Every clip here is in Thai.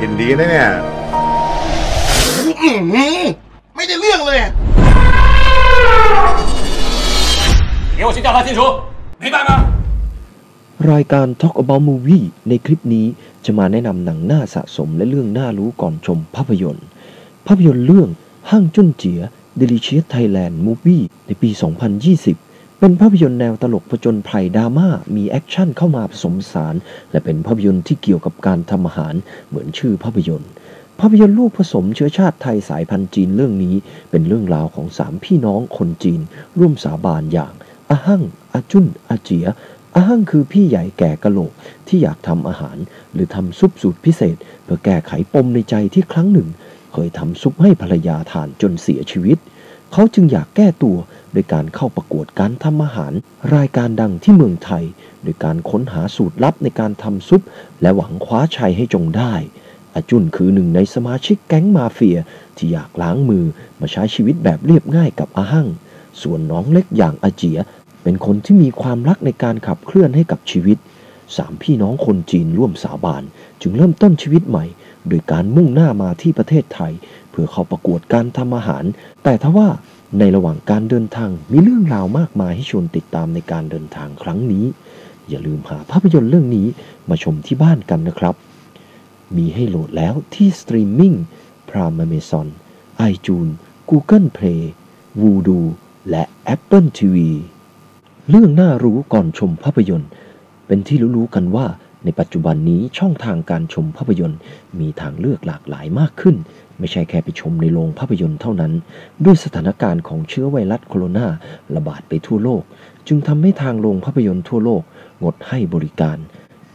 กินดีนะเนี่ย อื้อหือไม่ได้เรื่องเลยอะ 给我去调查清楚，明白吗？ รายการ Talk About Movie ในคลิปนี้จะมาแนะนำหนังหน้าสะสมและเรื่องน่ารู้ก่อนชมภาพยนตร์ ภาพยนตร์เรื่องห้างจุนเจีย Delicious Thailand Movie ในปี 2020 เป็นภาพยนตร์แนวตลกผจญภัยดราม่ามีแอคชั่นเข้ามาผสมผสาน และเป็นภาพยนตร์ที่เกี่ยวกับการทำอาหารเหมือนชื่อภาพยนตร์ ภาพยนตร์ลูกผสมเชื้อชาติไทยสายพันธุ์จีนเรื่องนี้ เป็นเรื่องราวของสามพี่น้องคนจีน ร่วมสาบานอย่างอาหั่งอาจุนอาเจียอาหั่งคือพี่ใหญ่แก่กะโหลกที่อยากทำอาหาร หรือทำซุปสูตรพิเศษ เพื่อแก้ไขปมในใจที่ครั้งหนึ่ง เคยทำซุปให้ภรรยาทานจนเสียชีวิต เขาจึงอยากแก้ตัวโดยการเข้าประกวดการทำอาหาร รายการดังที่เมืองไทย โดยการค้นหาสูตรลับในการทำซุป และหวังคว้าชัยให้จงได้อาจุนคือหนึ่งในสมาชิกแก๊งมาเฟีย ที่อยากล้างมือมาใช้ชีวิตแบบเรียบง่ายกับอาหั่ง ส่วนน้องเล็กอย่างอาเจีย เป็นคนที่มีความรักในการขับเคลื่อนให้กับชีวิตสามพี่น้องคนจีนร่วมสาบาน จึงเริ่มต้นชีวิตใหม่ โดยการมุ่งหน้ามาที่ประเทศไทย เพื่อเข้าประกวดการทำอาหาร แต่ทว่าในระหว่างการเดินทางมีเรื่องราวมากมายให้ชวนติดตามในการเดินทางครั้งนี้ อย่าลืมหาภาพยนตร์เรื่องนี้มาชมที่บ้านกันนะครับ มีให้โหลดแล้วที่สตรีมมิ่ง Prime Amazon iTunes Google Play Vudu และ Apple TV เรื่องน่ารู้ก่อนชมภาพยนตร์ เป็นที่รู้ๆกันว่าในปัจจุบันนี้ช่องทางการชมภาพยนตร์มีทางเลือกหลากหลายมากขึ้น ไม่ใช่แค่ไปชมในโรงภาพยนตร์เท่านั้น ด้วยสถานการณ์ของเชื้อไวรัสโคโรนาระบาดไปทั่วโลก จึงทำให้ทางโรงภาพยนตร์ทั่วโลก งดให้บริการ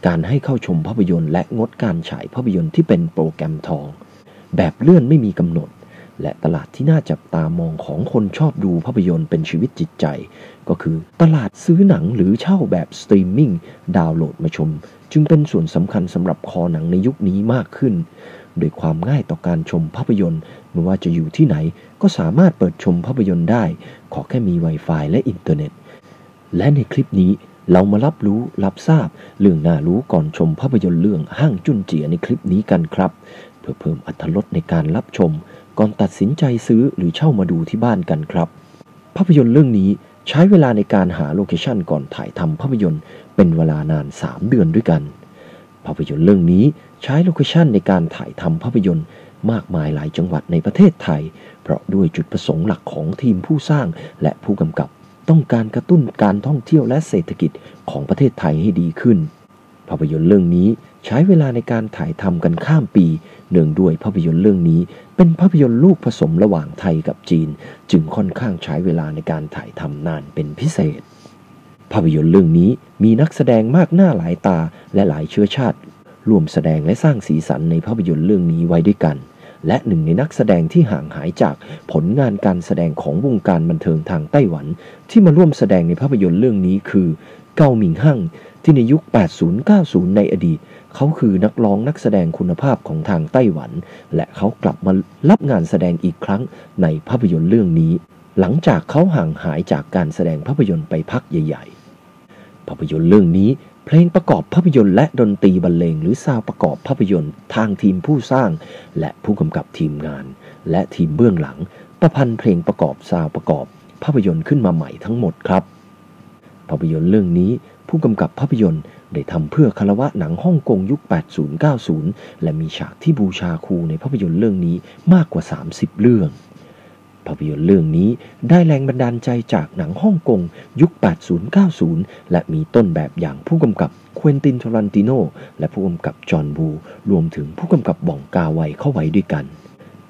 การให้เข้าชมภาพยนตร์และงดการฉายภาพยนตร์ที่เป็นโปรแกรมทอง แบบเลื่อนไม่มีกำหนด และตลาดที่น่าจับตามองของคนชอบดูภาพยนตร์เป็นชีวิตจิตใจ ก็คือตลาดซื้อหนังหรือเช่าแบบสตรีมมิ่งดาวน์โหลดมาชม จึงเป็นส่วนสำคัญสำหรับคอหนังในยุคนี้มากขึ้น โดยความง่ายต่อการชมภาพยนตร์ ไม่ว่าจะอยู่ที่ไหนก็สามารถเปิดชมภาพยนตร์ได้ ขอแค่มี Wi-Fi และอินเทอร์เน็ต และในคลิปนี้เรามารับรู้รับทราบ เรื่องน่ารู้ก่อนชมภาพยนตร์เรื่องห้างจุนเจียในคลิปนี้กันครับ เพื่อเพิ่มอรรถรสในการรับชม ก่อนตัดสินใจซื้อหรือเช่ามาดูที่บ้านกันครับ ภาพยนตร์เรื่องนี้ ใช้เวลาในการหาโลเคชันก่อนถ่ายทำภาพยนตร์เป็นเวลานาน 3 เดือนด้วยกัน ภาพยนตร์เรื่องนี้ใช้โลเคชันในการถ่ายทำภาพยนตร์มากมายหลายจังหวัดในประเทศไทย เพราะด้วยจุดประสงค์หลักของทีมผู้สร้างและผู้กำกับ ต้องการกระตุ้นการท่องเที่ยวและเศรษฐกิจของประเทศไทยให้ดีขึ้น ภาพยนตร์เรื่องนี้ใช้เวลาในการถ่ายทำกันข้ามปี เนื่องด้วยภาพยนตร์เรื่องนี้ เป็นภาพยนตร์ลูกผสมระหว่างไทยกับจีน จึงค่อนข้างใช้เวลาในการถ่ายทำนานเป็นพิเศษ ภาพยนตร์เรื่องนี้มีนักแสดงมากหน้าหลายตาและหลายเชื้อชาติร่วมแสดงและสร้างสีสันในภาพยนตร์เรื่องนี้ไว้ด้วยกัน และหนึ่งในนักแสดงที่ห่างหายจากผลงานการแสดงของวงการบันเทิงทางไต้หวัน ที่มาร่วมแสดงในภาพยนตร์เรื่องนี้คือ เกาหมิงฮั่ง ที่ในยุค 80-90 ในอดีต เขาคือนักร้องนักแสดงคุณภาพของทางไต้หวัน และเขากลับมารับงานแสดงอีกครั้งในภาพยนตร์เรื่องนี้ หลังจากเขาห่างหายจากการแสดงภาพยนตร์ไปพักใหญ่ ๆ ภาพยนตร์เรื่องนี้เพลงประกอบภาพยนตร์และดนตรีบรรเลงหรือซาวประกอบภาพยนตร์ ทางทีมผู้สร้าง และผู้กำกับทีมงาน และทีมเบื้องหลัง ประพันธ์เพลงประกอบซาวประกอบ ภาพยนตร์ขึ้นมาใหม่ทั้งหมดครับ ภาพยนตร์เรื่องนี้ผู้กำกับภาพยนตร์ได้ทำเพื่อคารวะหนังฮ่องกงยุค 80-90 และมีฉากที่บูชาครูในภาพยนตร์เรื่องนี้มากกว่า 30 เรื่อง ภาพยนตร์เรื่องนี้ได้แรงบันดาลใจจากหนังฮ่องกงยุค 80-90 และมีต้นแบบอย่างผู้กำกับควินตินทรันติโนและผู้กำกับจอห์นบู รวมถึงผู้กำกับบ่องกาไวเข้าไว้ด้วยกัน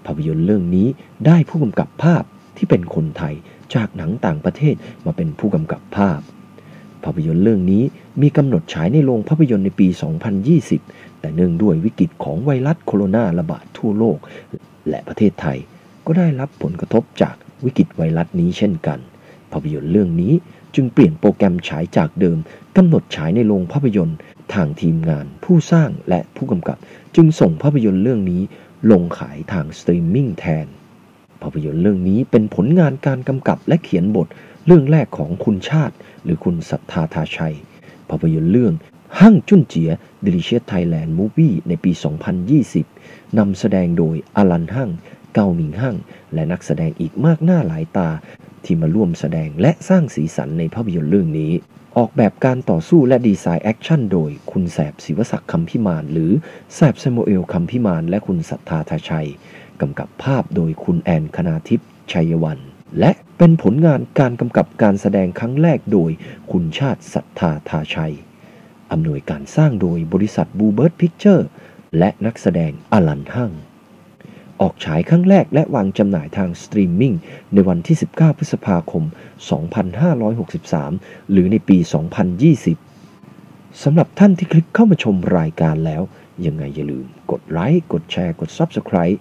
ภาพยนตร์เรื่องนี้ได้ผู้กำกับภาพที่เป็นคนไทยจากหนังต่างประเทศมาเป็นผู้กำกับภาพ ภาพยนตร์เรื่องนี้มีกำหนดฉายในโรงภาพยนตร์ในปี 2020 แต่เนื่องด้วยวิกฤตของไวรัสโคโรนาระบาดทั่วโลก และประเทศไทย ก็ได้รับผลกระทบจากวิกฤตไวรัสนี้เช่นกัน ภาพยนตร์เรื่องนี้จึงเปลี่ยนโปรแกรมฉายจากเดิมกำหนดฉายในโรงภาพยนตร์ ทางทีมงาน ผู้สร้างและผู้กำกับ จึงส่งภาพยนตร์เรื่องนี้ลงขายทางสตรีมมิ่งแทน ภาพยนตร์เรื่องนี้เป็นผลงานการกำกับและเขียนบท เรื่องแรกของคุณชาติ หรือคุณศรัทธาทาชัย ภาพยนตร์เรื่องห้างจุนเจีย Delicious Thailand Movie ในปี 2020 นำแสดงโดยอลันห้างเกาหมิงห้างและนักแสดงอีกมากหน้าหลายตา ที่มาร่วมแสดงและสร้างสีสันในภาพยนตร์เรื่องนี้ ออกแบบการต่อสู้และดีไซน์แอคชั่นโดยคุณแสบศิวศักดิ์คำพิมาน หรือแสบซมเอลคำพิมาน และคุณศรัทธาทาชัย กำกับภาพโดยคุณแอนคณาทิพย์ชัยวัน และเป็นผลงานการกำกับการแสดงครั้งแรกโดยคุณชาติศรัทธาทาชัย อำนวยการสร้างโดยบริษัทบูเบิร์ตพิกเจอร์และนักแสดงอลันฮั่งออกฉายครั้งแรกและวางจำหน่ายทางสตรีมมิ่งในวันที่ 19 พฤษภาคม 2563 หรือในปี 2020 สำหรับท่านที่คลิกเข้ามาชมรายการแล้ว ยังไงอย่าลืมกดไลค์ กดแชร์ กด Subscribe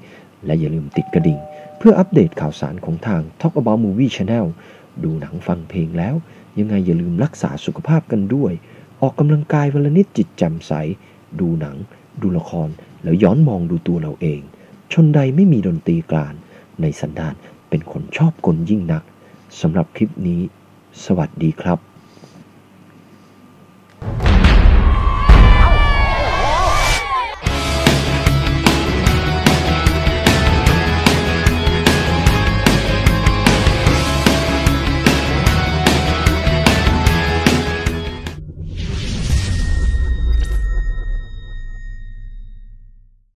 และอย่าลืมติดกระดิ่ง เพื่ออัปเดตข่าวสารของทาง Talk About Movie Channel ดูหนังฟังเพลงแล้ว ยังไงอย่าลืมรักษาสุขภาพกันด้วย ออกกำลังกายวันละนิดจิตแจ่มใส ดูหนัง ดูละคร แล้วย้อนมองดูตัวเราเอง ชนใดไม่มีดนตรีกลาน ในสันดานเป็นคนชอบกลยิ่งนักสำหรับคลิปนี้ สวัสดีครับ